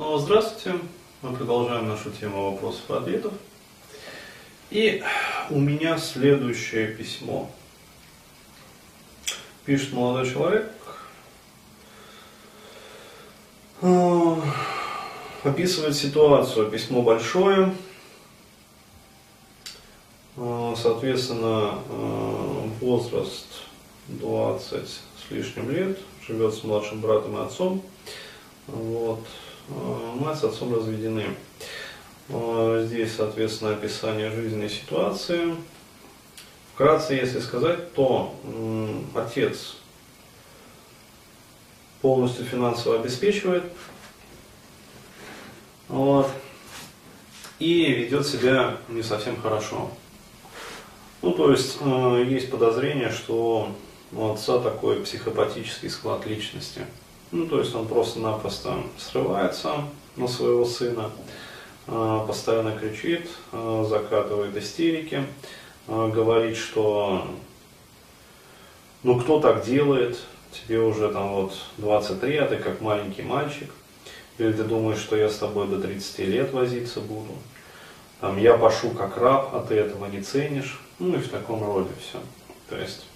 Снова здравствуйте. Мы продолжаем нашу тему вопросов и ответов. И у меня следующее письмо. Пишет молодой человек. Э, описывает ситуацию. Письмо большое. Э, соответственно, э, возраст 20 с лишним лет. Живет с младшим братом и отцом. Вот. Мать с отцом разведены. Здесь, соответственно, описание жизненной ситуации. Вкратце, если сказать, то отец полностью финансово обеспечивает вот, и ведет себя не совсем хорошо. Ну, то есть, э, есть подозрение, что у отца такой психопатический склад личности. Ну, то есть он просто-напросто срывается на своего сына, э, постоянно кричит, э, закатывает истерики, э, говорит, что ну кто так делает, тебе уже там вот 23, а ты как маленький мальчик, или ты думаешь, что я с тобой до 30 лет возиться буду, там, я пашу как раб, а ты этого не ценишь, ну и в таком роде все. То есть,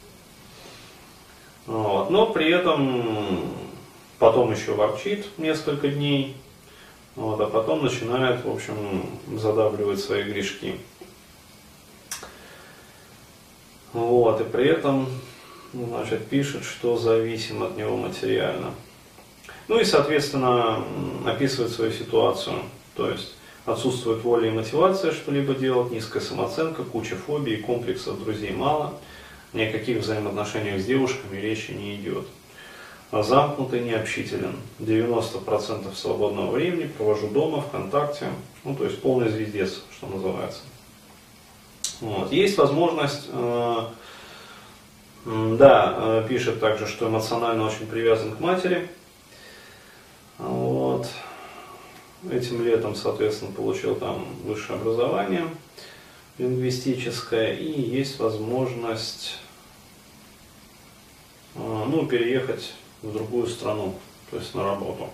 вот. но при этом потом еще ворчит несколько дней, вот, а потом начинает, в общем, задавливать свои грешки. Вот, и при этом, значит, пишет, что зависим от него материально. Ну и, соответственно, описывает свою ситуацию. То есть отсутствует воля и мотивация что-либо делать, низкая самооценка, куча фобий, комплексов друзей мало, ни о каких взаимоотношениях с девушками речи не идет. А замкнутый, необщителен. 90% свободного времени провожу дома, ВКонтакте. Ну, то есть полный звездец, что называется. Вот. Есть возможность, э, да, э, пишет также, что эмоционально очень привязан к матери. Вот. Этим летом, соответственно, получил там высшее образование лингвистическое. И есть возможность э, ну, переехать в другую страну, то есть на работу.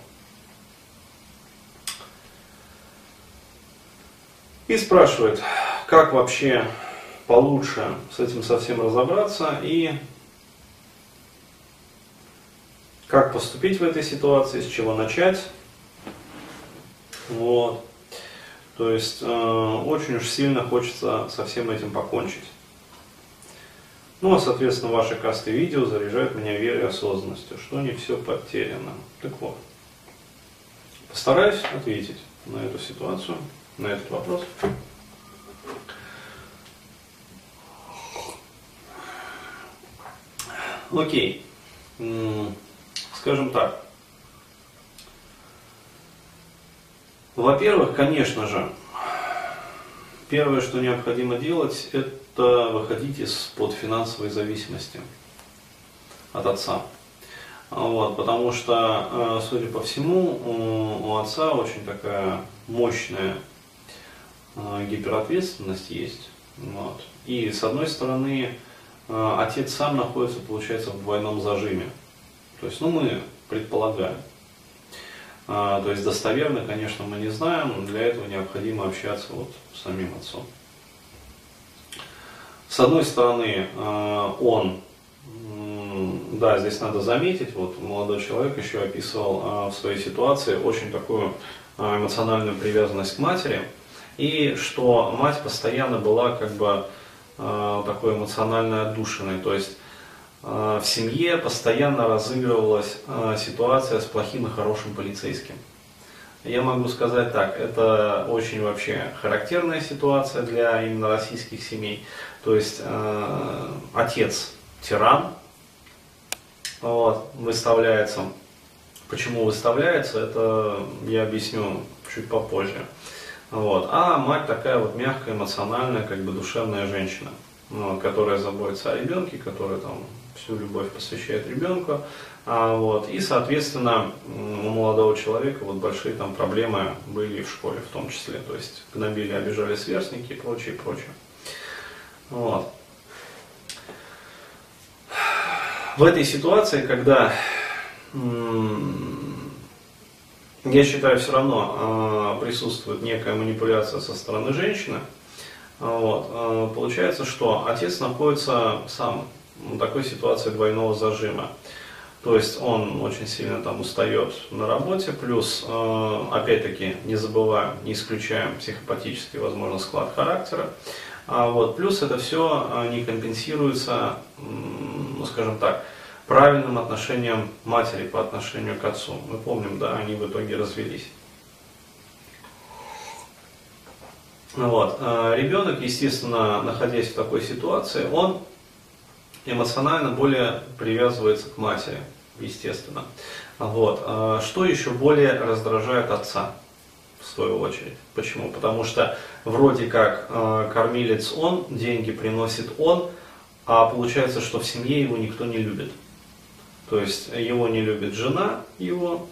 И спрашивает, как вообще получше с этим совсем разобраться и как поступить в этой ситуации, с чего начать. Вот. То есть э, очень уж сильно хочется со всем этим покончить. Ну, а, соответственно, ваши касты видео заряжают меня верой и осознанностью, что не все потеряно. Так вот, постараюсь ответить на эту ситуацию, на этот вопрос. Окей. Скажем так. Во-первых, конечно же, первое, что необходимо делать, это то выходить из-под финансовой зависимости от отца. Вот, потому что, э, судя по всему, у, отца очень такая мощная э, гиперответственность есть. Вот. И с одной стороны, э, отец сам находится, получается, в двойном зажиме. То есть, ну, мы предполагаем. То есть достоверно, конечно, мы не знаем, для этого необходимо общаться вот с самим отцом. С одной стороны, э, он, да, здесь надо заметить, вот молодой человек еще описывал э, в своей ситуации очень такую эмоциональную привязанность к матери, и что мать постоянно была как бы такой эмоционально отдушиной, то есть в семье постоянно разыгрывалась ситуация с плохим и хорошим полицейским. Я могу сказать так, это очень вообще характерная ситуация для именно российских семей. То есть э, отец тиран, вот, выставляется. Почему выставляется, это я объясню чуть попозже. Вот. А мать такая вот мягкая, эмоциональная, как бы душевная женщина, ну, которая заботится о ребенке, которая там всю любовь посвящает ребенку. А, вот, и, соответственно, у молодого человека вот большие там проблемы были в школе в том числе. То есть гнобили, обижали сверстники и прочее, прочее. Вот. В этой ситуации, когда я считаю, все равно э, присутствует некая манипуляция со стороны женщины. Вот. Э, получается, что отец находится сам в такой ситуации двойного зажима. То есть он очень сильно там устает на работе, плюс, э, опять-таки, не забываем, не исключаем психопатический, возможно, склад характера. А вот, плюс это все э, не компенсируется, ну, скажем так, правильным отношением матери по отношению к отцу. Мы помним, да, они в итоге развелись. Вот. Э, ребенок, естественно, находясь в такой ситуации, он эмоционально более привязывается к матери, естественно. Вот. Э, что еще более раздражает отца, в свою очередь. Почему? Потому что вроде как э, кормилец он, деньги приносит он, а получается, что в семье его никто не любит. То есть его не любит жена его,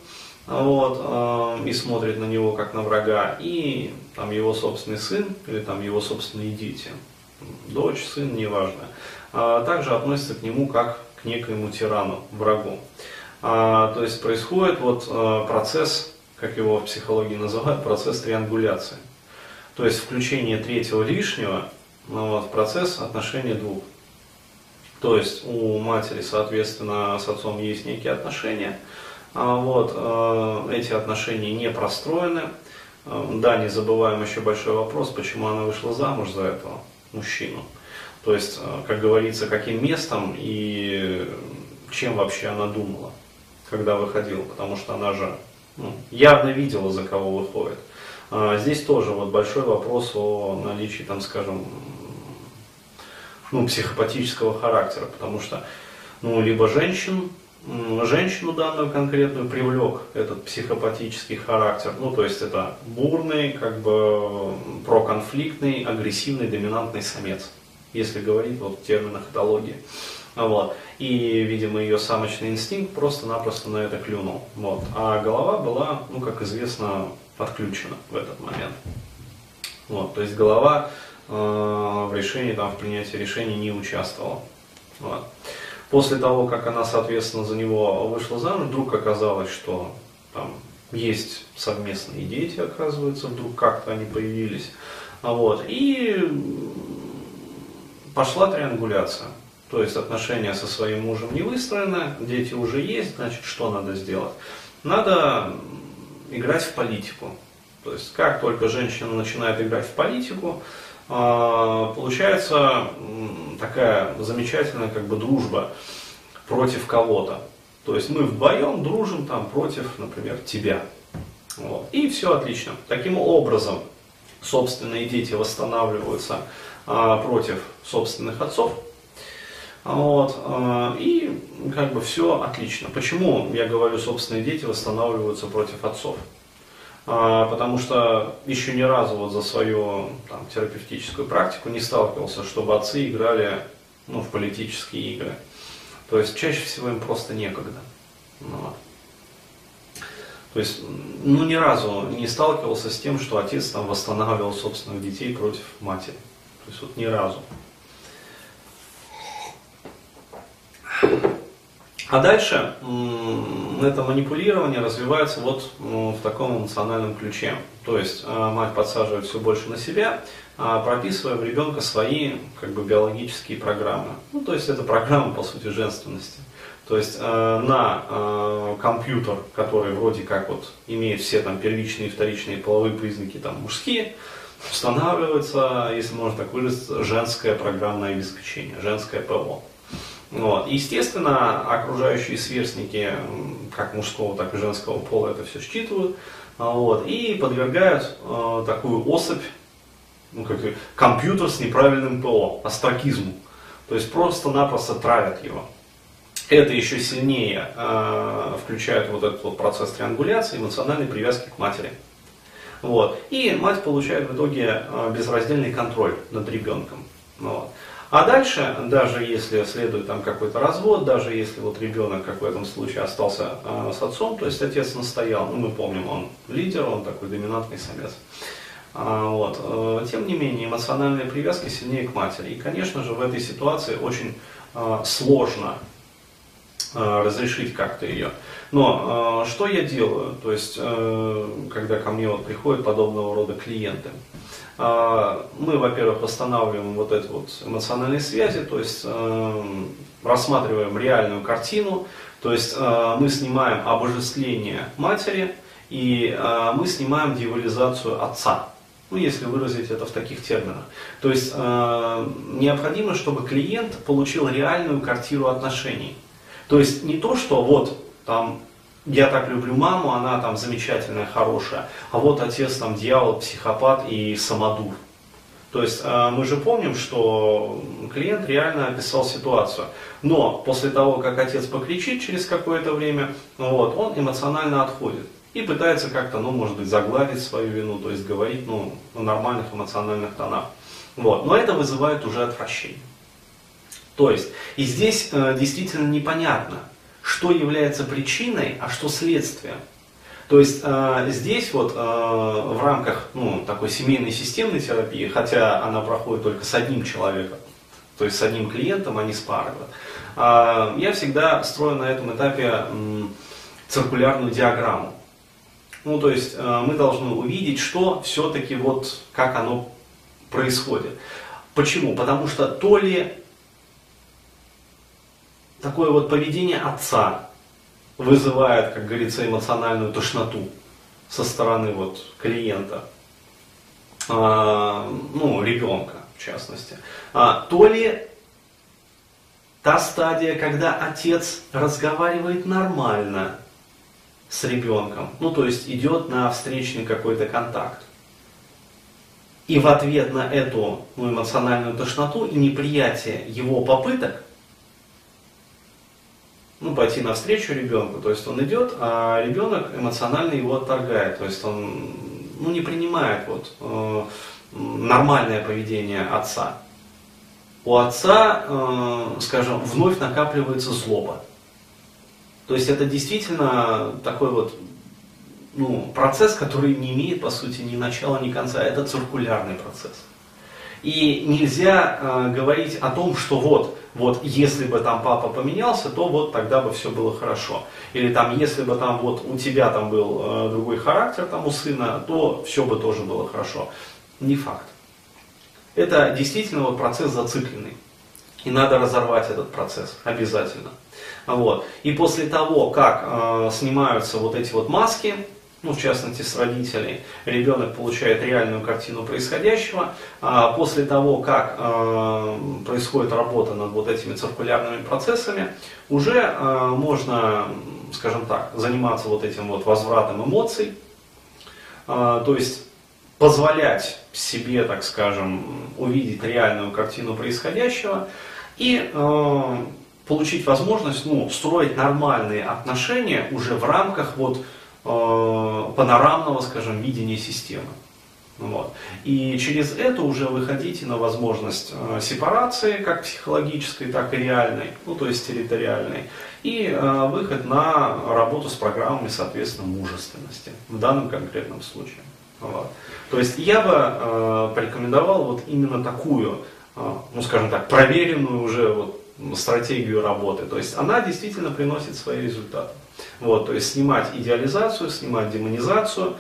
вот, э, и смотрит на него как на врага, и там его собственный сын или там его собственные дети, дочь, сын, неважно, также относятся к нему как к некоему тирану, врагу. А, то есть происходит вот э, процесс, как его в психологии называют, процесс триангуляции. То есть включение третьего лишнего ну, вот, процесс отношения двух. То есть у матери, соответственно, с отцом есть некие отношения. А вот, эти отношения не простроены. Э, да, не забываем еще большой вопрос, почему она вышла замуж за этого мужчину. То есть, э, как говорится, каким местом и чем вообще она думала, когда выходила. Потому что она же ну, явно видела, за кого выходит. Здесь тоже вот большой вопрос о наличии, там, скажем, ну, психопатического характера, потому что ну, либо женщин, женщину данную конкретную привлек этот психопатический характер, ну то есть это бурный, как бы проконфликтный, агрессивный, доминантный самец, если говорить вот в терминах этологии. Вот. И, видимо, ее самочный инстинкт просто-напросто на это клюнул. Вот. А голова была, ну, как известно, отключена в этот момент. Вот. То есть голова Э, в решении, там, в принятии решений не участвовала. Вот. После того, как она, соответственно, за него вышла замуж, вдруг оказалось, что там есть совместные дети, оказывается, вдруг как-то они появились. Вот. И пошла триангуляция. То есть отношения со своим мужем не выстроены, дети уже есть, значит, что надо сделать? Надо играть в политику. То есть, как только женщина начинает играть в политику, а, получается такая замечательная как бы дружба против кого-то. То есть мы вдвоем дружим там против, например, тебя. Вот. И все отлично. Таким образом, собственные дети восстанавливаются против собственных отцов. Вот, а, и как бы все отлично. Почему я говорю, собственные дети восстанавливаются против отцов? А, потому что еще ни разу вот за свою там, терапевтическую практику не сталкивался, чтобы отцы играли ну, в политические игры. То есть чаще всего им просто некогда. Ну, то есть, ну ни разу не сталкивался с тем, что отец там восстанавливал собственных детей против матери. То есть вот ни разу. А дальше это манипулирование развивается вот в таком эмоциональном ключе. То есть э, мать подсаживает все больше на себя, а прописывая в ребенка свои как бы, биологические программы. Ну, то есть это программа, по сути, женственности. То есть э, на компьютер, который вроде как вот имеет все там первичные и вторичные половые признаки там мужские, устанавливается, если можно так выразиться, женское программное обеспечение, женское ПО. Вот. Естественно, окружающие сверстники, как мужского, так и женского пола, это все считывают вот, и подвергают э, такую особь, ну, как компьютер с неправильным ПО, астракизму. То есть просто-напросто травят его. Это еще сильнее э, включает вот этот вот процесс триангуляции, эмоциональной привязки к матери. Вот. И мать получает в итоге э, безраздельный контроль над ребенком. Вот. А дальше, даже если следует там какой-то развод, даже если вот ребенок, как в этом случае, остался э, с отцом, то есть отец настоял, ну мы помним, он лидер, он такой доминантный самец. А, вот. Э, тем не менее, эмоциональная привязка сильнее к матери. И, конечно же, в этой ситуации очень э, сложно э, разрешить как-то ее. Но э, что я делаю? То есть, э, когда ко мне вот приходят подобного рода клиенты, э, мы, во-первых, восстанавливаем вот эти вот эмоциональные связи, то есть э, рассматриваем реальную картину, то есть э, мы снимаем обожествление матери и э, мы снимаем дьяволизацию отца ну, если выразить это в таких терминах. То есть э, необходимо, чтобы клиент получил реальную картину отношений. То есть не то, что вот там я так люблю маму, она там замечательная, хорошая, а вот отец там дьявол, психопат и самодур. То есть э, мы же помним, что клиент реально описал ситуацию. Но после того, как отец покричит через какое-то время, вот, он эмоционально отходит и пытается как-то, ну, может быть, загладить свою вину, то есть говорить, ну, на нормальных эмоциональных тонах. Вот. Но это вызывает уже отвращение. То есть, и здесь э, действительно непонятно, что является причиной, а что следствием. То есть э, здесь вот э, в рамках ну, такой семейной системной терапии, хотя она проходит только с одним человеком, то есть с одним клиентом, а не с парой, э, я всегда строю на этом этапе э, циркулярную диаграмму. Ну, то есть э, мы должны увидеть, что все-таки вот, как оно происходит. Почему? Потому что то ли такое вот поведение отца вызывает, как говорится, эмоциональную тошноту со стороны вот клиента, а, ну, ребенка в частности, а, то ли та стадия, когда отец разговаривает нормально, с ребенком, ну то есть идет на встречный какой-то контакт. И в ответ на эту ну, эмоциональную тошноту и неприятие его попыток, ну, пойти навстречу ребенку, то есть он идет, а ребенок эмоционально его отторгает, то есть он ну, не принимает вот, э, нормальное поведение отца. У отца, э, скажем, вновь накапливается злоба. То есть это действительно такой вот ну, процесс, который не имеет, по сути, ни начала, ни конца. Это циркулярный процесс. И нельзя э, говорить о том, что вот, вот, если бы там папа поменялся, то вот тогда бы все было хорошо. Или там, если бы там вот у тебя там был э, другой характер, там у сына, то все бы тоже было хорошо. Не факт. Это действительно вот процесс зацикленный. И надо разорвать этот процесс обязательно. Вот. И после того, как э, снимаются вот эти вот маски, ну, в частности, с родителей, ребенок получает реальную картину происходящего. А после того, как э, происходит работа над вот этими циркулярными процессами, уже э, можно, скажем так, заниматься вот этим вот возвратом эмоций, то есть позволять себе, так скажем, увидеть реальную картину происходящего и получить возможность ну, строить нормальные отношения уже в рамках вот, панорамного, скажем, видения системы. Вот. И через это уже выходите на возможность э, сепарации, как психологической, так и реальной, ну то есть территориальной, и э, выход на работу с программами, соответственно, мужественности в данном конкретном случае. Вот. То есть я бы э, порекомендовал вот именно такую, э, ну скажем так, проверенную уже вот стратегию работы. То есть она действительно приносит свои результаты. Вот, то есть снимать идеализацию, снимать демонизацию,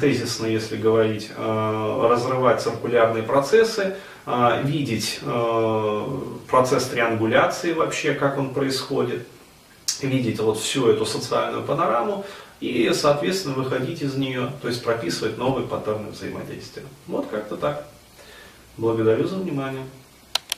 тезисно, если говорить, э, разрывать циркулярные процессы, э, видеть э, процесс триангуляции вообще, как он происходит, видеть вот всю эту социальную панораму и, соответственно, выходить из нее, то есть прописывать новые паттерны взаимодействия. Вот как-то так. Благодарю за внимание.